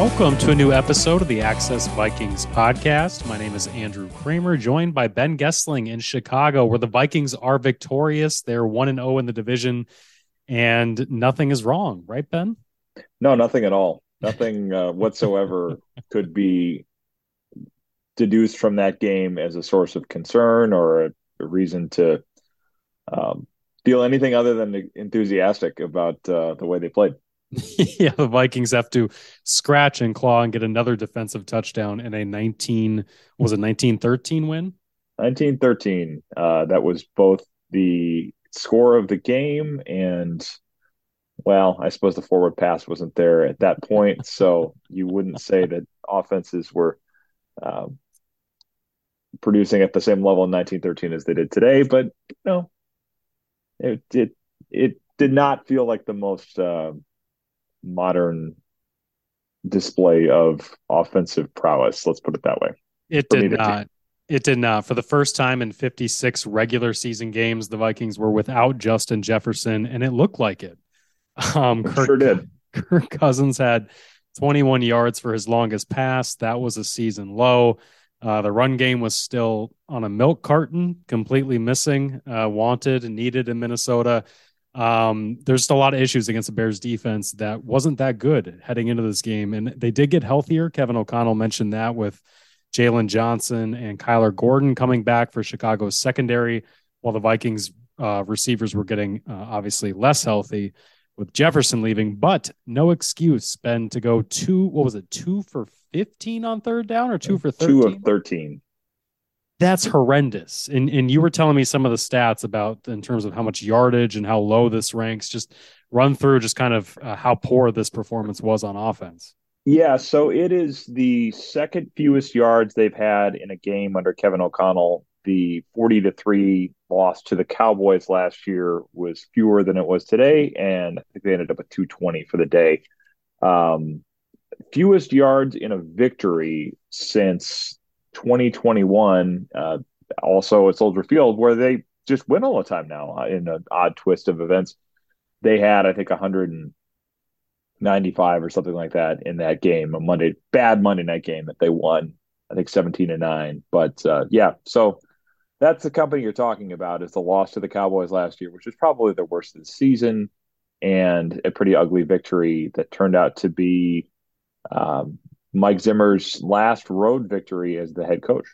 Welcome to a new episode of the Access Vikings podcast. My name is Andrew Krammer, joined by Ben Goessling in Chicago, where the Vikings are victorious. They're 1 and 0 in the division, and nothing is wrong, right, Ben? No, nothing at all. Nothing uh, whatsoever could be deduced from that game as a source of concern or a, a reason to um, feel anything other than enthusiastic about uh, the way they played. yeah, the Vikings have to scratch and claw and get another defensive touchdown in a 19 was it 1913 win? 1913. Uh, that was both the score of the game and well, I suppose the forward pass wasn't there at that point, so you wouldn't say that offenses were um, producing at the same level in 1913 as they did today. But you know, it it it did not feel like the most uh, modern display of offensive prowess. Let's put it that way. It did not. It did not. For the first time in 56 regular season games, the Vikings were without Justin Jefferson, and it looked like it. Um, Kirk, sure did. Kirk Cousins had 21 yards for his longest pass. That was a season low. Uh, the run game was still on a milk carton, completely missing, uh, wanted and needed in Minnesota. Um, there's just a lot of issues against the Bears defense that wasn't that good heading into this game. And they did get healthier. Kevin O'Connell mentioned that with Jaylon Johnson and Kyler Gordon coming back for Chicago's secondary, while the Vikings uh, receivers were getting uh, obviously less healthy with Jefferson leaving, but no excuse, Ben, to go two, what was it, two for 15 on third down or two for 13? Two of 13. That's horrendous. And and you were telling me some of the stats about in terms of how much yardage and how low this ranks. Just run through just kind of uh, how poor this performance was on offense. Yeah, so it is the second fewest yards they've had in a game under Kevin O'Connell. The 40 to 3 loss to the Cowboys last year was fewer than it was today, and I think they ended up at 220 for the day. Um, fewest yards in a victory since 2021. Uh, also at Soldier Field, where they just win all the time now uh, in an odd twist of events. They had, I think, 195 or something like that in that game, a Monday bad Monday night game that they won. I think 17 and nine. But uh, yeah, so that's the company you're talking about. Is the loss to the Cowboys last year, which was probably the worst of the season, and a pretty ugly victory that turned out to be um, Mike Zimmer's last road victory as the head coach.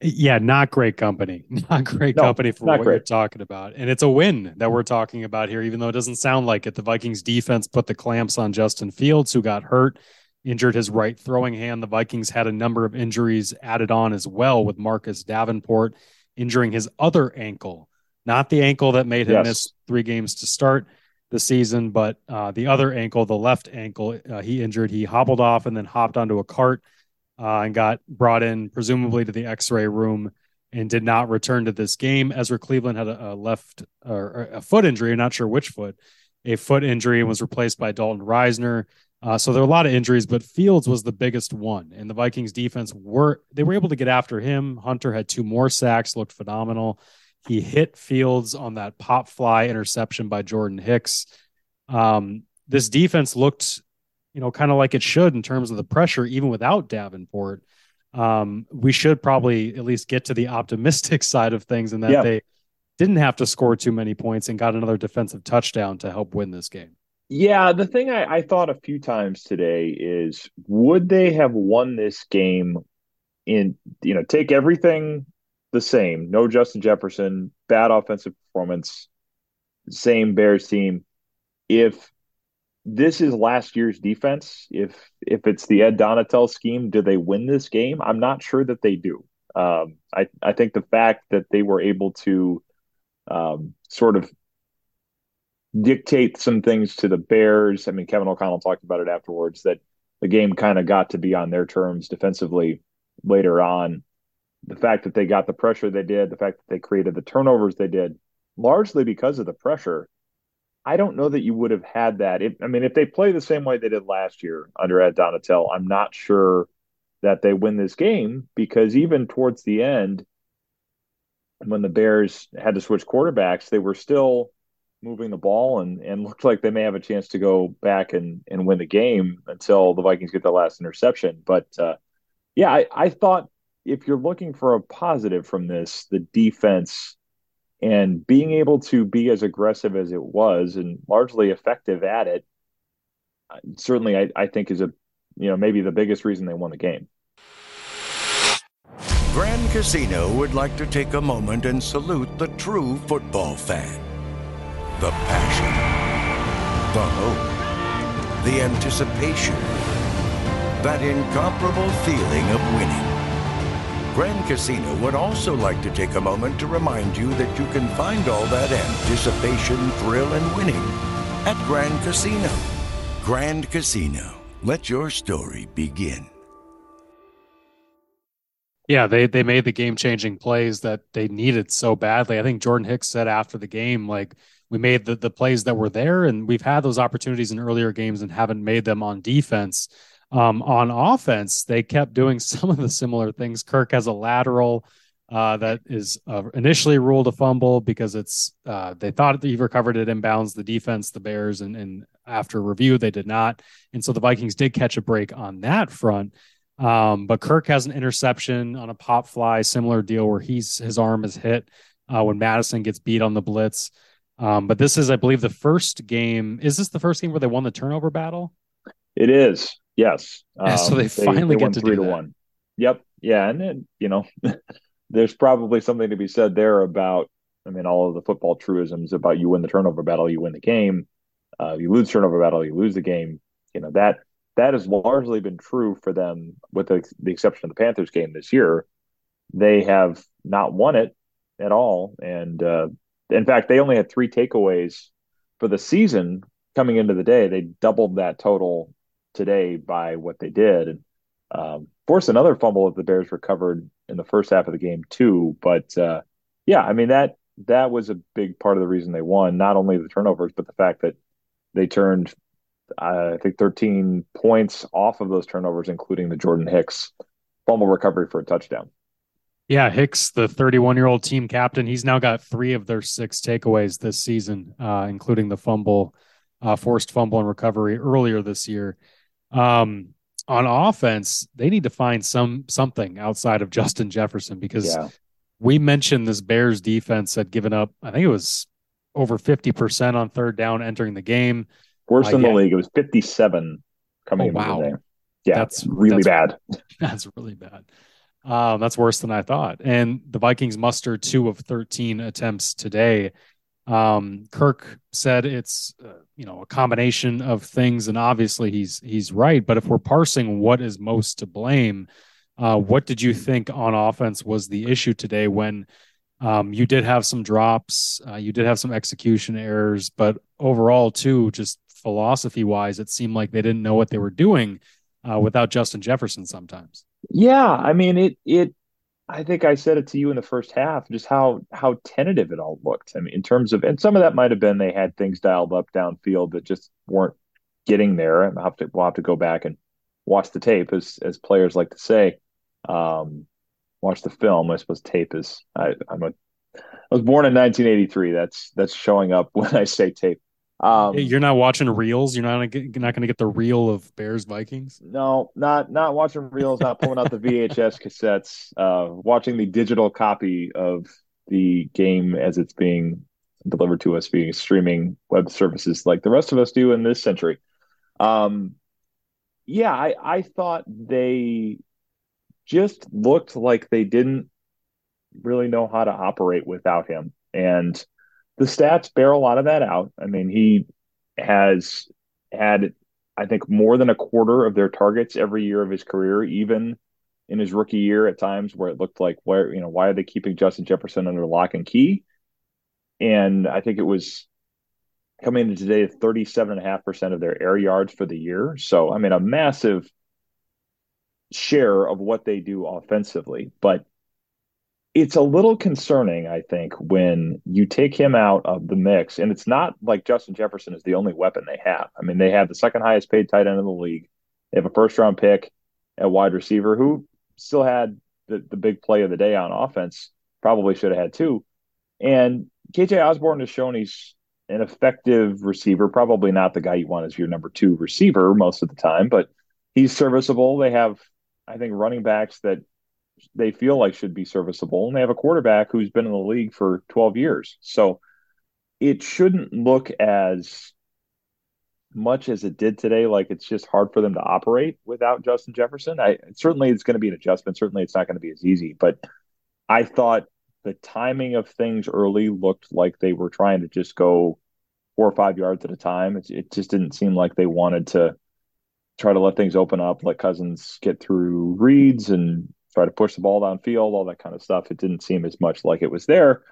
Yeah, not great company. Not great no, company for what great. you're talking about. And it's a win that we're talking about here, even though it doesn't sound like it. The Vikings defense put the clamps on Justin Fields, who got hurt, injured his right throwing hand. The Vikings had a number of injuries added on as well, with Marcus Davenport injuring his other ankle, not the ankle that made him yes. miss three games to start the season, but uh, the other ankle, the left ankle, uh, he injured. He hobbled off and then hopped onto a cart uh, and got brought in, presumably to the X-ray room, and did not return to this game. Ezra Cleveland had a, a left or a foot injury, not sure which foot, a foot injury, and was replaced by Dalton Risner. Uh, so there are a lot of injuries, but Fields was the biggest one, and the Vikings defense were they were able to get after him. Hunter had two more sacks, looked phenomenal. He hit Fields on that pop fly interception by Jordan Hicks. Um, this defense looked, you know, kind of like it should in terms of the pressure, even without Davenport. Um, we should probably at least get to the optimistic side of things and that yeah. they didn't have to score too many points and got another defensive touchdown to help win this game. Yeah, the thing I, I thought a few times today is would they have won this game in, you know, take everything the same. No Justin Jefferson, bad offensive performance, same Bears team. If this is last year's defense, if if it's the Ed Donatell scheme, do they win this game? I'm not sure that they do. Um, I I think the fact that they were able to um, sort of dictate some things to the Bears. I mean, Kevin O'Connell talked about it afterwards that the game kind of got to be on their terms defensively later on the fact that they got the pressure they did, the fact that they created the turnovers they did, largely because of the pressure. I don't know that you would have had that. If, I mean, if they play the same way they did last year under Ed Donatell, I'm not sure that they win this game because even towards the end, when the Bears had to switch quarterbacks, they were still moving the ball and and looked like they may have a chance to go back and and win the game until the Vikings get the last interception. But uh, yeah, I, I thought if you're looking for a positive from this, the defense and being able to be as aggressive as it was and largely effective at it, uh, certainly I, I think is a you know maybe the biggest reason they won the game. Grand Casino would like to take a moment and salute the true football fan. The passion, the hope, the anticipation, that incomparable feeling of winning. Grand Casino would also like to take a moment to remind you that you can find all that anticipation, thrill, and winning at Grand Casino. Grand Casino. Let your story begin. Yeah, they they made the game changing plays that they needed so badly. I think Jordan Hicks said after the game, like we made the the plays that were there, and we've had those opportunities in earlier games and haven't made them on defense. Um, on offense, they kept doing some of the similar things. Kirk has a lateral uh, that is uh, initially ruled a fumble because it's uh, they thought he recovered it inbounds. The defense, the Bears, and, and after review, they did not, and so the Vikings did catch a break on that front. Um, but Kirk has an interception on a pop fly, similar deal where he's his arm is hit uh, when Mattison gets beat on the blitz. Um, but this is, I believe, the first game. Is this the first game where they won the turnover battle? It is. Yes. Um, so they, they finally they get to three to that. one. Yep. Yeah, and then you know, there's probably something to be said there about. I mean, all of the football truisms about you win the turnover battle, you win the game. Uh, you lose turnover battle, you lose the game. You know that that has largely been true for them, with the, the exception of the Panthers game this year. They have not won it at all, and uh, in fact, they only had three takeaways for the season coming into the day. They doubled that total today by what they did, and um, forced another fumble that the Bears recovered in the first half of the game too. But uh, yeah, I mean that that was a big part of the reason they won. Not only the turnovers, but the fact that they turned I think 13 points off of those turnovers, including the Jordan Hicks fumble recovery for a touchdown. Yeah, Hicks, the 31 year old team captain, he's now got three of their six takeaways this season, uh, including the fumble, uh, forced fumble and recovery earlier this year. Um, on offense, they need to find some something outside of Justin Jefferson because yeah. we mentioned this Bears defense had given up, I think it was over 50% on third down entering the game. Worst uh, in yeah. the league. It was 57 coming oh, wow. into the Yeah, that's really that's, bad. That's really bad. Um, that's worse than I thought. And the Vikings muster two of 13 attempts today. Um, Kirk said it's uh, you know a combination of things, and obviously he's he's right. But if we're parsing what is most to blame, uh, what did you think on offense was the issue today when um, you did have some drops, uh, you did have some execution errors, but overall too, just philosophy wise, it seemed like they didn't know what they were doing uh, without Justin Jefferson sometimes. Yeah, I mean it. It. I think I said it to you in the first half, just how how tentative it all looked. I mean, in terms of, and some of that might have been they had things dialed up downfield that just weren't getting there. And I'll have to we'll have to go back and watch the tape, as as players like to say. Um, watch the film. I suppose tape is. I, I'm a. I was born in 1983. That's that's showing up when I say tape. Um, You're not watching reels. You're not you're not going to get the reel of Bears Vikings. No, not not watching reels. Not pulling out the VHS cassettes. Uh, watching the digital copy of the game as it's being delivered to us via streaming web services, like the rest of us do in this century. Um, yeah, I I thought they just looked like they didn't really know how to operate without him, and the stats bear a lot of that out. I mean, he has had, I think, more than a quarter of their targets every year of his career, even in his rookie year at times where it looked like, where, you know, why are they keeping Justin Jefferson under lock and key? And I think it was coming into today 37.5% of their air yards for the year. So, I mean, a massive share of what they do offensively. But it's a little concerning, I think, when you take him out of the mix. And it's not like Justin Jefferson is the only weapon they have. I mean, they have the second highest paid tight end in the league. They have a first round pick at wide receiver who still had the, the big play of the day on offense, probably should have had two. And KJ Osborn has shown he's an effective receiver, probably not the guy you want as your number two receiver most of the time, but he's serviceable. They have, I think, running backs that they feel like should be serviceable, and they have a quarterback who's been in the league for 12 years. So it shouldn't look as much as it did today. Like it's just hard for them to operate without Justin Jefferson. I certainly it's going to be an adjustment. Certainly it's not going to be as easy, but I thought the timing of things early looked like they were trying to just go four or five yards at a time. It, it just didn't seem like they wanted to try to let things open up, let Cousins get through reads and try to push the ball downfield, all that kind of stuff. It didn't seem as much like it was there.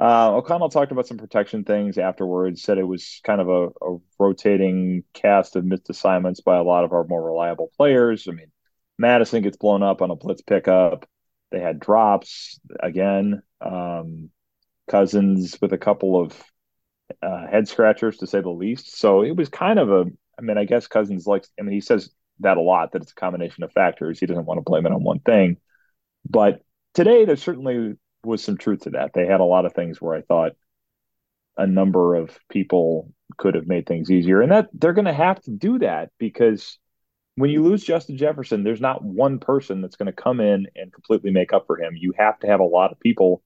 Uh, O'Connell talked about some protection things afterwards, said it was kind of a, a, rotating cast of missed assignments by a lot of our more reliable players. I mean, Mattison gets blown up on a blitz pickup. They had drops again. Um, Cousins with a couple of uh, head scratchers, to say the least. So it was kind of a, I mean, I guess Cousins likes, I mean, he says that a lot, that it's a combination of factors. He doesn't want to blame it on one thing. But today, there certainly was some truth to that. They had a lot of things where I thought a number of people could have made things easier, and that they're going to have to do that because when you lose Justin Jefferson, there's not one person that's going to come in and completely make up for him. You have to have a lot of people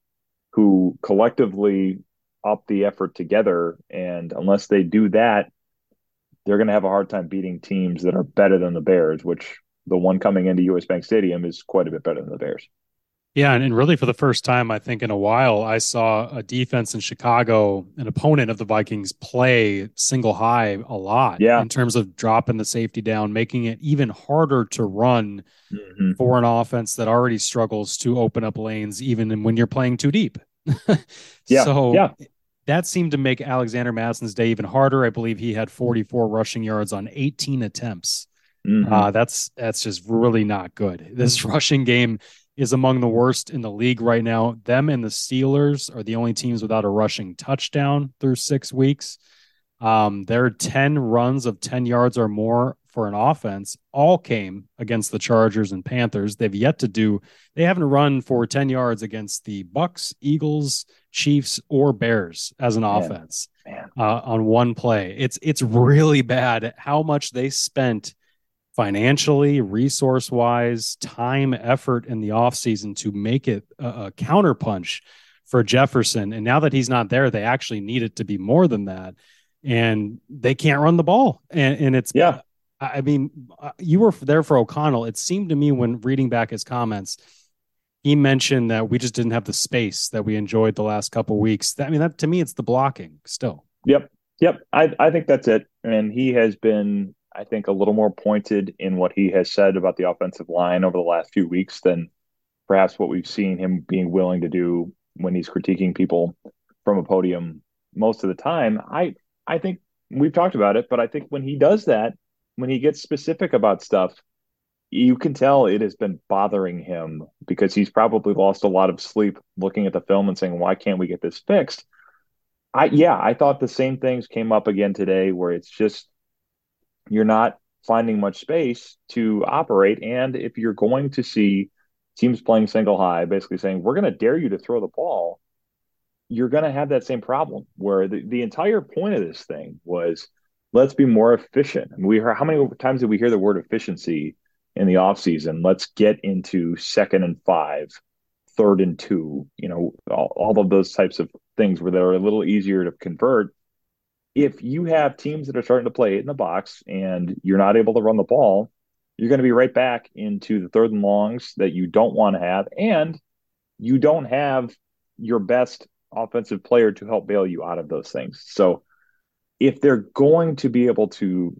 who collectively up the effort together, and unless they do that, they're going to have a hard time beating teams that are better than the Bears, which the one coming into US Bank Stadium is quite a bit better than the Bears. Yeah, and, and really for the first time, I think in a while, I saw a defense in Chicago, an opponent of the Vikings, play single high a lot. Yeah. in terms of dropping the safety down, making it even harder to run mm-hmm. for an offense that already struggles to open up lanes, even when you're playing too deep. yeah. So yeah. That seemed to make Alexander Mattison's day even harder. I believe he had 44 rushing yards on 18 attempts. Mm-hmm. Uh, that's that's just really not good. This rushing game is among the worst in the league right now. Them and the Steelers are the only teams without a rushing touchdown through six weeks. Um, their 10 runs of 10 yards or more for an offense all came against the Chargers and Panthers. They've yet to do, they haven't run for 10 yards against the Bucs, Eagles, Chiefs, or Bears as an Man. offense Man. Uh, on one play. It's it's really bad how much they spent financially, resource wise, time, effort in the offseason to make it a, a counterpunch for Jefferson. And now that he's not there, they actually need it to be more than that. And they can't run the ball. And, and it's, yeah. I mean, uh, you were there for O'Connell. It seemed to me when reading back his comments, he mentioned that we just didn't have the space that we enjoyed the last couple weeks. I mean, that to me, it's the blocking still. Yep. Yep. I, I think that's it. And he has been I think, a little more pointed in what he has said about the offensive line over the last few weeks than perhaps what we've seen him being willing to do when he's critiquing people from a podium most of the time. I I think we've talked about it, but I think when he does that, when he gets specific about stuff, you can tell it has been bothering him because he's probably lost a lot of sleep looking at the film and saying, "Why can't we get this fixed?" I yeah, I thought the same things came up again today, where it's just you're not finding much space to operate. And if you're going to see teams playing single high, basically saying, we're going to dare you to throw the ball, you're going to have that same problem where the, the entire point of this thing was let's be more efficient. We heard how many times did we hear the word efficiency in the offseason? Let's get into second and five, third and two, you know, all, all of those types of things where they're a little easier to convert if you have teams that are starting to play in the box and you're not able to run the ball, you're going to be right back into the third and longs that you don't want to have. And you don't have your best offensive player to help bail you out of those things. So if they're going to be able to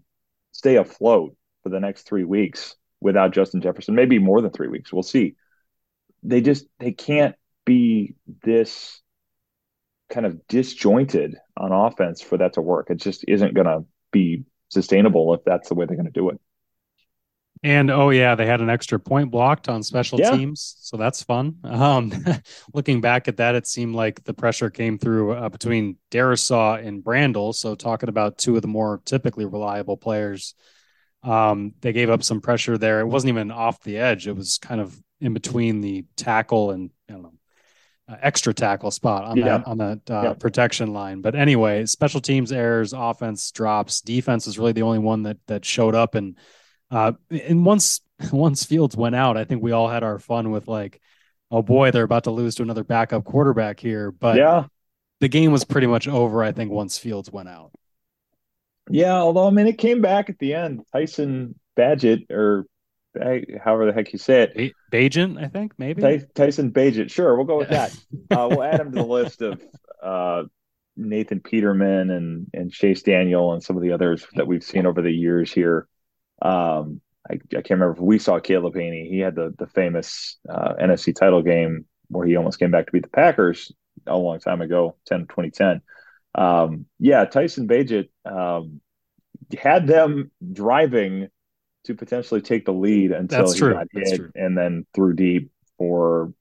stay afloat for the next three weeks without Justin Jefferson, maybe more than three weeks, we'll see. They just they can't be this kind of disjointed on offense for that to work. It just isn't going to be sustainable if that's the way they're going to do it. And oh yeah, they had an extra point blocked on special yeah. teams, so that's fun. Um, looking back at that, it seemed like the pressure came through uh, between Darrisaw and Brandel. So talking about two of the more typically reliable players, um, they gave up some pressure there. It wasn't even off the edge; it was kind of in between the tackle and I don't know uh, extra tackle spot on yeah. that on that uh, yeah. protection line. But anyway, special teams errors, offense drops, defense is really the only one that that showed up. And uh, and once once Fields went out, I think we all had our fun with like, oh boy, they're about to lose to another backup quarterback here. But yeah, the game was pretty much over. I think once Fields went out. Yeah, although I mean, it came back at the end. Tyson Badgett or however the heck you say it. Bagent, I think maybe Tyson Bagent. Sure, we'll go with that. uh, we'll add him to the list of uh, Nathan Peterman and and Chase Daniel and some of the others that we've seen over the years here. Um, I, I, can't remember if we saw Caleb Hanie. He had the the famous uh, NFC title game where he almost came back to beat the Packers a long time ago, 10 2010. Um, yeah, Tyson Bagent um, had them driving to potentially take the lead until That's he true. got hit and then threw deep for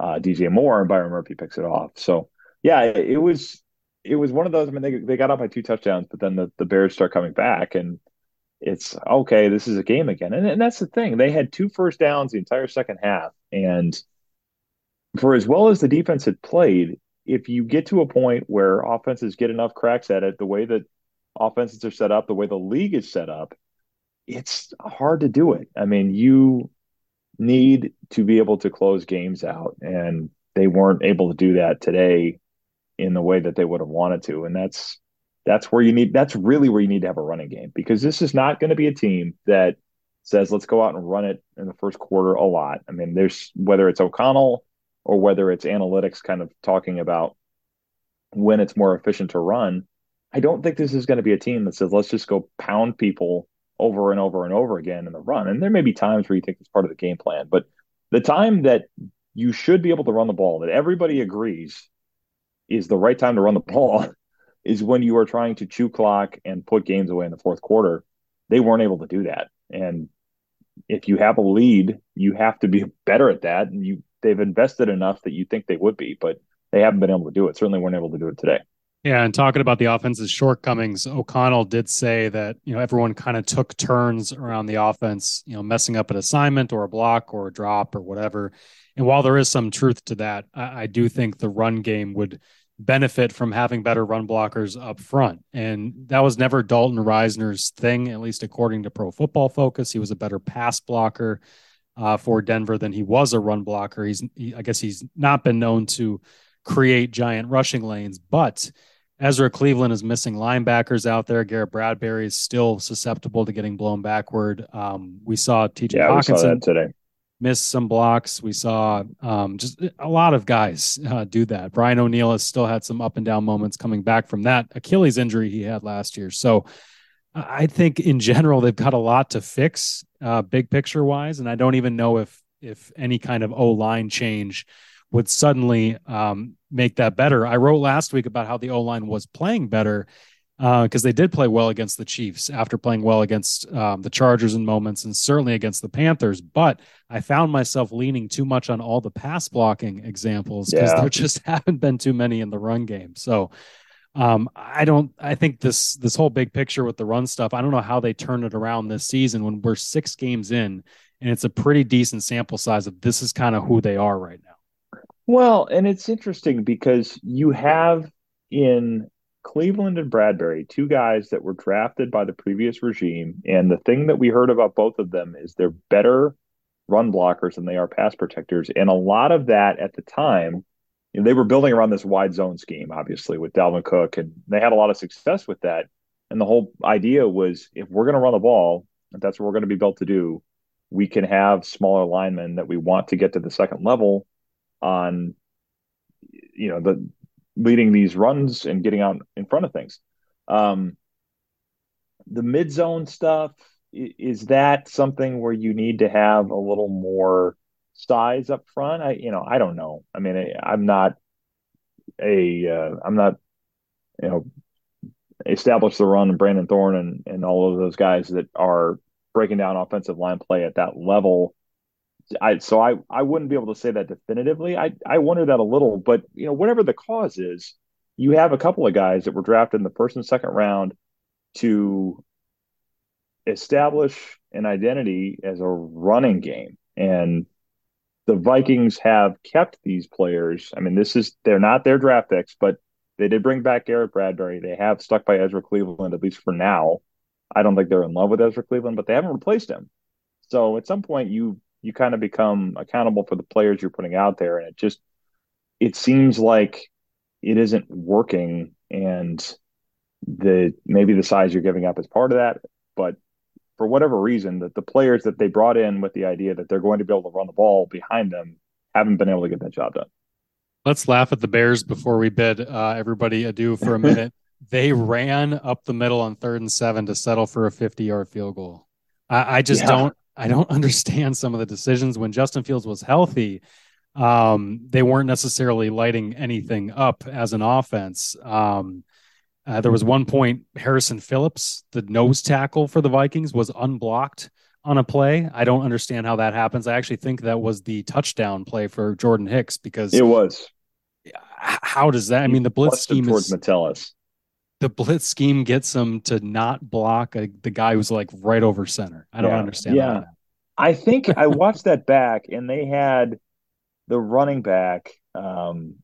uh, DJ Moore and Byron Murphy picks it off. So yeah, it, it, was it was one of those. I mean, they they got up by two touchdowns, but then the, the Bears start coming back, and it's okay. This is a game again, and, and that's the thing. They had two first downs the entire second half, and for as well as the defense had played, if you get to a point where offenses get enough cracks at it, the way that offenses are set up, the way the league is set up, it's hard to do it. I mean, you need to be able to close games out, and they weren't able to do that today in the way that they would have wanted to. And that's that's where you need that's really where you need to have a running game because this is not going to be a team that says let's go out and run it in the first quarter a lot. I mean, there's whether it's O'Connell or whether it's analytics kind of talking about when it's more efficient to run. I don't think this is going to be a team that says let's just go pound people over and over and over again in the run. And there may be times where you think it's part of the game plan, but the time that you should be able to run the ball, that everybody agrees is the right time to run the ball, is when you are trying to chew clock and put games away in the fourth quarter. They weren't able to do that. And if you have a lead, you have to be better at that. And you they've invested enough that you think they would be, but they haven't been able to do it. Certainly weren't able to do it today. Yeah, and talking about the offense's shortcomings, O'Connell did say that you know everyone kind of took turns around the offense, you know, messing up an assignment or a block or a drop or whatever. And while there is some truth to that, I, I do think the run game would benefit from having better run blockers up front. And that was never Dalton Risner's thing, at least according to Pro Football Focus. He was a better pass blocker uh, for Denver than he was a run blocker. He's, he, I guess, he's not been known to create giant rushing lanes, but Ezra Cleveland is missing linebackers out there. Garrett Bradbury is still susceptible to getting blown backward. Um, we saw TJ yeah, Hockenson today miss some blocks. We saw um, just a lot of guys uh, do that. Brian O'Neill has still had some up and down moments coming back from that Achilles injury he had last year. So I think in general they've got a lot to fix, uh, big picture wise, and I don't even know if if any kind of O line change would suddenly um, make that better. I wrote last week about how the O line was playing better because uh, they did play well against the Chiefs after playing well against um, the Chargers in moments and certainly against the Panthers. But I found myself leaning too much on all the pass blocking examples because yeah. there just haven't been too many in the run game. So um, I don't. I think this this whole big picture with the run stuff. I don't know how they turn it around this season when we're six games in and it's a pretty decent sample size of this is kind of who they are right now. Well, and it's interesting because you have in Cleveland and Bradbury, two guys that were drafted by the previous regime. And the thing that we heard about both of them is they're better run blockers than they are pass protectors. And a lot of that at the time, you know, they were building around this wide zone scheme, obviously, with Dalvin Cook, and they had a lot of success with that. And the whole idea was if we're going to run the ball, if that's what we're going to be built to do, we can have smaller linemen that we want to get to the second level on you know the leading these runs and getting out in front of things. Um, the mid zone stuff is that something where you need to have a little more size up front? I you know I don't know. I mean I, am not a uh, not you know establish the run and Brandon Thorn and and all of those guys that are breaking down offensive line play at that level I so I I wouldn't be able to say that definitively. I I wonder that a little, but you know whatever the cause is, you have a couple of guys that were drafted in the first and second round to establish an identity as a running game, and the Vikings have kept these players. I mean, this is they're not their draft picks, but they did bring back Garrett Bradbury. They have stuck by Ezra Cleveland at least for now. I don't think they're in love with Ezra Cleveland, but they haven't replaced him. So at some point, you you kind of become accountable for the players you're putting out there, and it just it seems like it isn't working, and the maybe the size you're giving up is part of that, but for whatever reason, that the players that they brought in with the idea that they're going to be able to run the ball behind them haven't been able to get that job done. Let's laugh at the Bears before we bid uh, everybody adieu for a minute. they ran up the middle on third and seven to settle for a 50 yard field goal. I, I just yeah. don't I don't understand some of the decisions when Justin Fields was healthy. Um, they weren't necessarily lighting anything up as an offense. Um, uh, there was one point Harrison Phillips, the nose tackle for the Vikings, was unblocked on a play. I don't understand how that happens. I actually think that was the touchdown play for Jordan Hicks because it was. How does that? I mean, the blitz scheme towards is Metellus. The blitz scheme gets them to not block a, the guy who's like right over center. I don't yeah. understand. Yeah, I think I watched that back, and they had the running back. Um,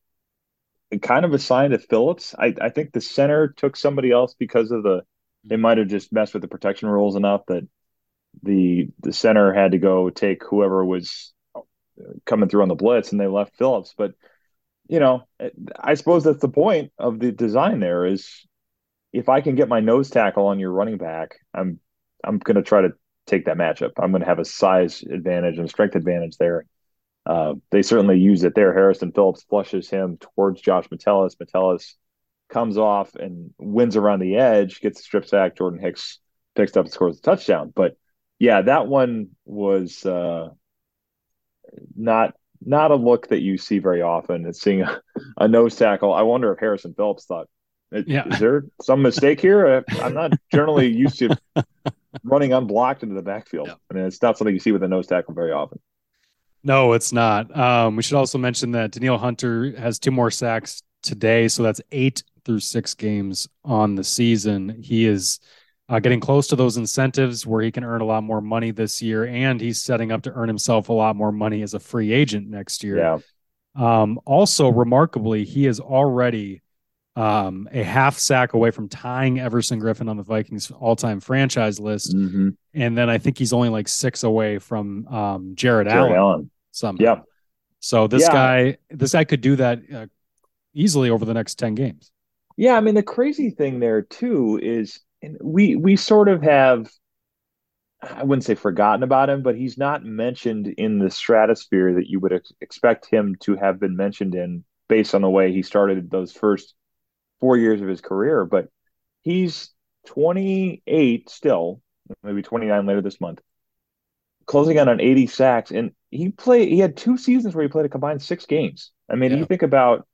kind of assigned to Phillips. I, I think the center took somebody else because of the they mm-hmm. might have just messed with the protection rules enough that the the center had to go take whoever was coming through on the blitz and they left Phillips. But you know, I suppose that's the point of the design there is if I can get my nose tackle on your running back, I'm I'm gonna try to take that matchup. I'm gonna have a size advantage and strength advantage there. Uh, they certainly use it there. Harrison Phillips flushes him towards Josh Metellus. Metellus comes off and wins around the edge, gets the strip sack. Jordan Hicks picks up and scores a touchdown. But yeah, that one was uh, not not a look that you see very often. It's seeing a, a nose tackle. I wonder if Harrison Phillips thought, yeah. is there some mistake here? I'm not generally used to running unblocked into the backfield. Yeah. I mean, it's not something you see with a nose tackle very often. No, it's not. Um, we should also mention that Danielle Hunter has two more sacks today, so that's eight through six games on the season. He is uh, getting close to those incentives where he can earn a lot more money this year, and he's setting up to earn himself a lot more money as a free agent next year. Yeah. Um, also, remarkably, he is already um, a half sack away from tying Everson Griffen on the Vikings all-time franchise list, mm-hmm. and then I think he's only like six away from um, Jared, Jared Allen. Allen. Somehow. Yeah. So this yeah. guy, this guy could do that uh, easily over the next ten games. Yeah, I mean the crazy thing there too is we we sort of have I wouldn't say forgotten about him, but he's not mentioned in the stratosphere that you would ex- expect him to have been mentioned in based on the way he started those first four years of his career. But he's 28 still, maybe 29 later this month, closing out on 80 sacks. And he played, he had two seasons where he played a combined six games. I mean, yeah. you think about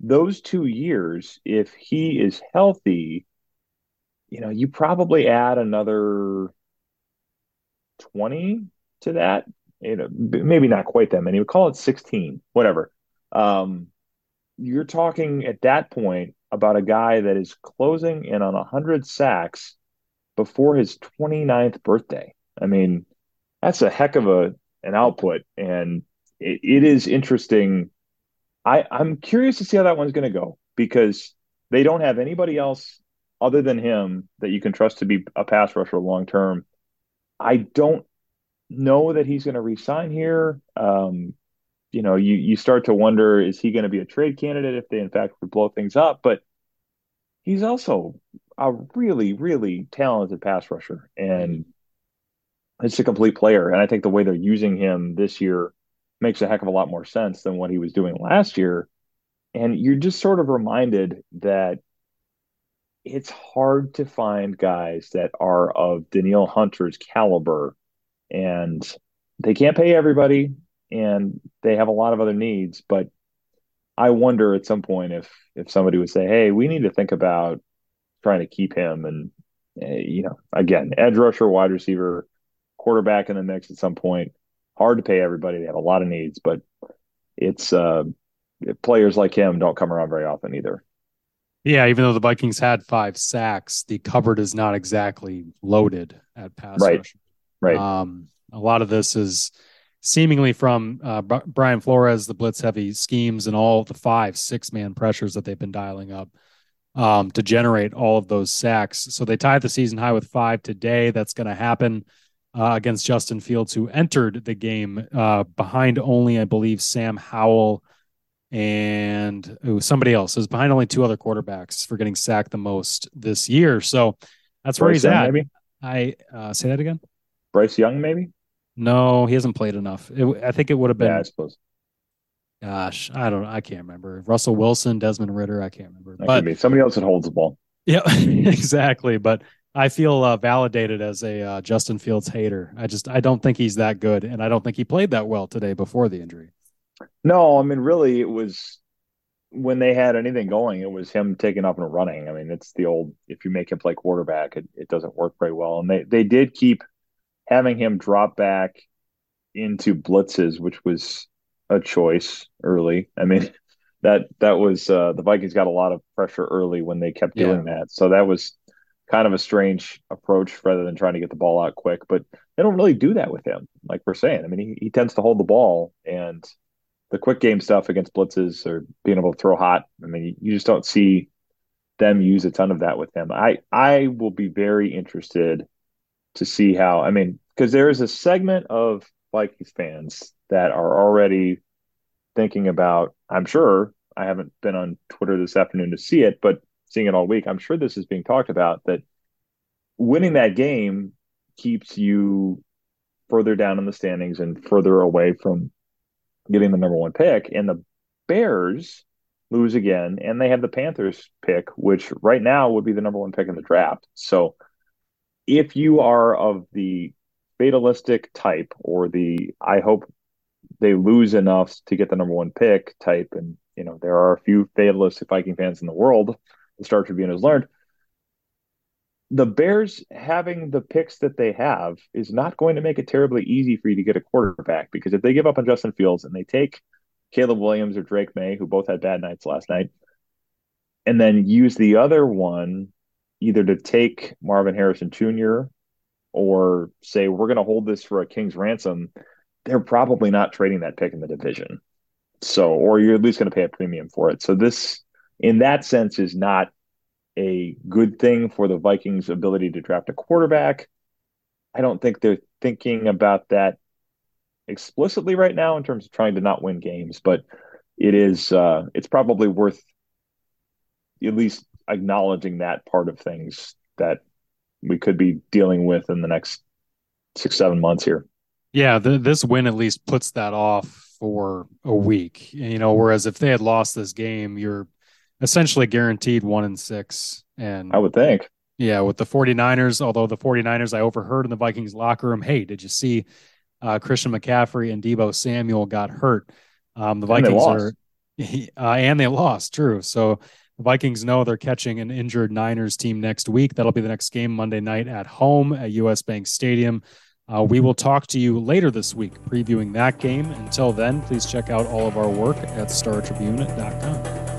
those two years, if he is healthy, you know, you probably add another 20 to that. You know, maybe not quite that many. We call it 16, whatever. Um, you're talking at that point about a guy that is closing in on 100 sacks before his 29th birthday. I mean, that's a heck of a an output, and it, it is interesting. I, I'm curious to see how that one's going to go because they don't have anybody else other than him that you can trust to be a pass rusher long term. I don't know that he's going to resign here. Um, you know, you you start to wonder is he going to be a trade candidate if they in fact would blow things up? But he's also a really really talented pass rusher and it's a complete player. And I think the way they're using him this year makes a heck of a lot more sense than what he was doing last year. And you're just sort of reminded that it's hard to find guys that are of Danielle Hunter's caliber and they can't pay everybody and they have a lot of other needs but I wonder at some point if if somebody would say hey we need to think about trying to keep him and uh, you know again edge rusher wide receiver quarterback in the mix at some point hard to pay everybody they have a lot of needs but it's uh players like him don't come around very often either yeah, even though the Vikings had five sacks, the cupboard is not exactly loaded at pass right. rush. Right. Um, a lot of this is seemingly from uh, Brian Flores, the blitz heavy schemes, and all the five, six man pressures that they've been dialing up um, to generate all of those sacks. So they tied the season high with five today. That's going to happen uh, against Justin Fields, who entered the game uh, behind only, I believe, Sam Howell and ooh, somebody else is behind only two other quarterbacks for getting sacked the most this year. So that's where Bryce he's Young, at. Maybe I uh, say that again. Bryce Young, maybe. No, he hasn't played enough. It, I think it would have been. Yeah, I suppose. Gosh, I don't. I can't remember. Russell Wilson, Desmond Ridder. I can't remember. That but somebody else that holds the ball. Yeah, exactly. But I feel uh, validated as a uh, Justin Fields hater. I just I don't think he's that good, and I don't think he played that well today before the injury. No, I mean really, it was when they had anything going, it was him taking up and running. I mean, it's the old if you make him play quarterback, it, it doesn't work very well. And they they did keep having him drop back into blitzes, which was a choice early. I mean, that that was uh, the Vikings got a lot of pressure early when they kept doing yeah. that. So that was kind of a strange approach rather than trying to get the ball out quick. But they don't really do that with him, like we're saying. I mean, he, he tends to hold the ball and the quick game stuff against blitzes or being able to throw hot. I mean, you just don't see them use a ton of that with him. I I will be very interested to see how. I mean, because there is a segment of Vikings fans that are already thinking about. I'm sure I haven't been on Twitter this afternoon to see it, but seeing it all week, I'm sure this is being talked about that winning that game keeps you further down in the standings and further away from getting the number one pick. And the Bears lose again, and they have the Panthers pick, which right now would be the number one pick in the draft. So if you are of the fatalistic type or the I hope they lose enough to get the number one pick type, and you know, there are a few fatalistic Viking fans in the world the Star Tribune has learned, the Bears having the picks that they have is not going to make it terribly easy for you to get a quarterback because if they give up on Justin Fields and they take Caleb Williams or Drake Maye, who both had bad nights last night, and then use the other one either to take Marvin Harrison Jr. or say we're going to hold this for a king's ransom, they're probably not trading that pick in the division. So, or you're at least going to pay a premium for it. So this in that sense is not a good thing for the Vikings' ability to draft a quarterback. I don't think they're thinking about that explicitly right now in terms of trying to not win games, but it is uh, it's probably worth at least acknowledging that part of things that we could be dealing with in the next six seven months here. Yeah, the, this win at least puts that off for a week. You know, whereas if they had lost this game, you're essentially guaranteed one in six. And I would think. Yeah, with the 49ers, although the 49ers I overheard in the Vikings locker room, hey, did you see uh, Christian McCaffrey and Deebo Samuel got hurt? Um, the Vikings are, uh, and they lost, true. So the Vikings know they're catching an injured Niners team next week. That'll be the next game Monday night at home at US Bank Stadium. Uh, we will talk to you later this week previewing that game. Until then, please check out all of our work at startribune.com.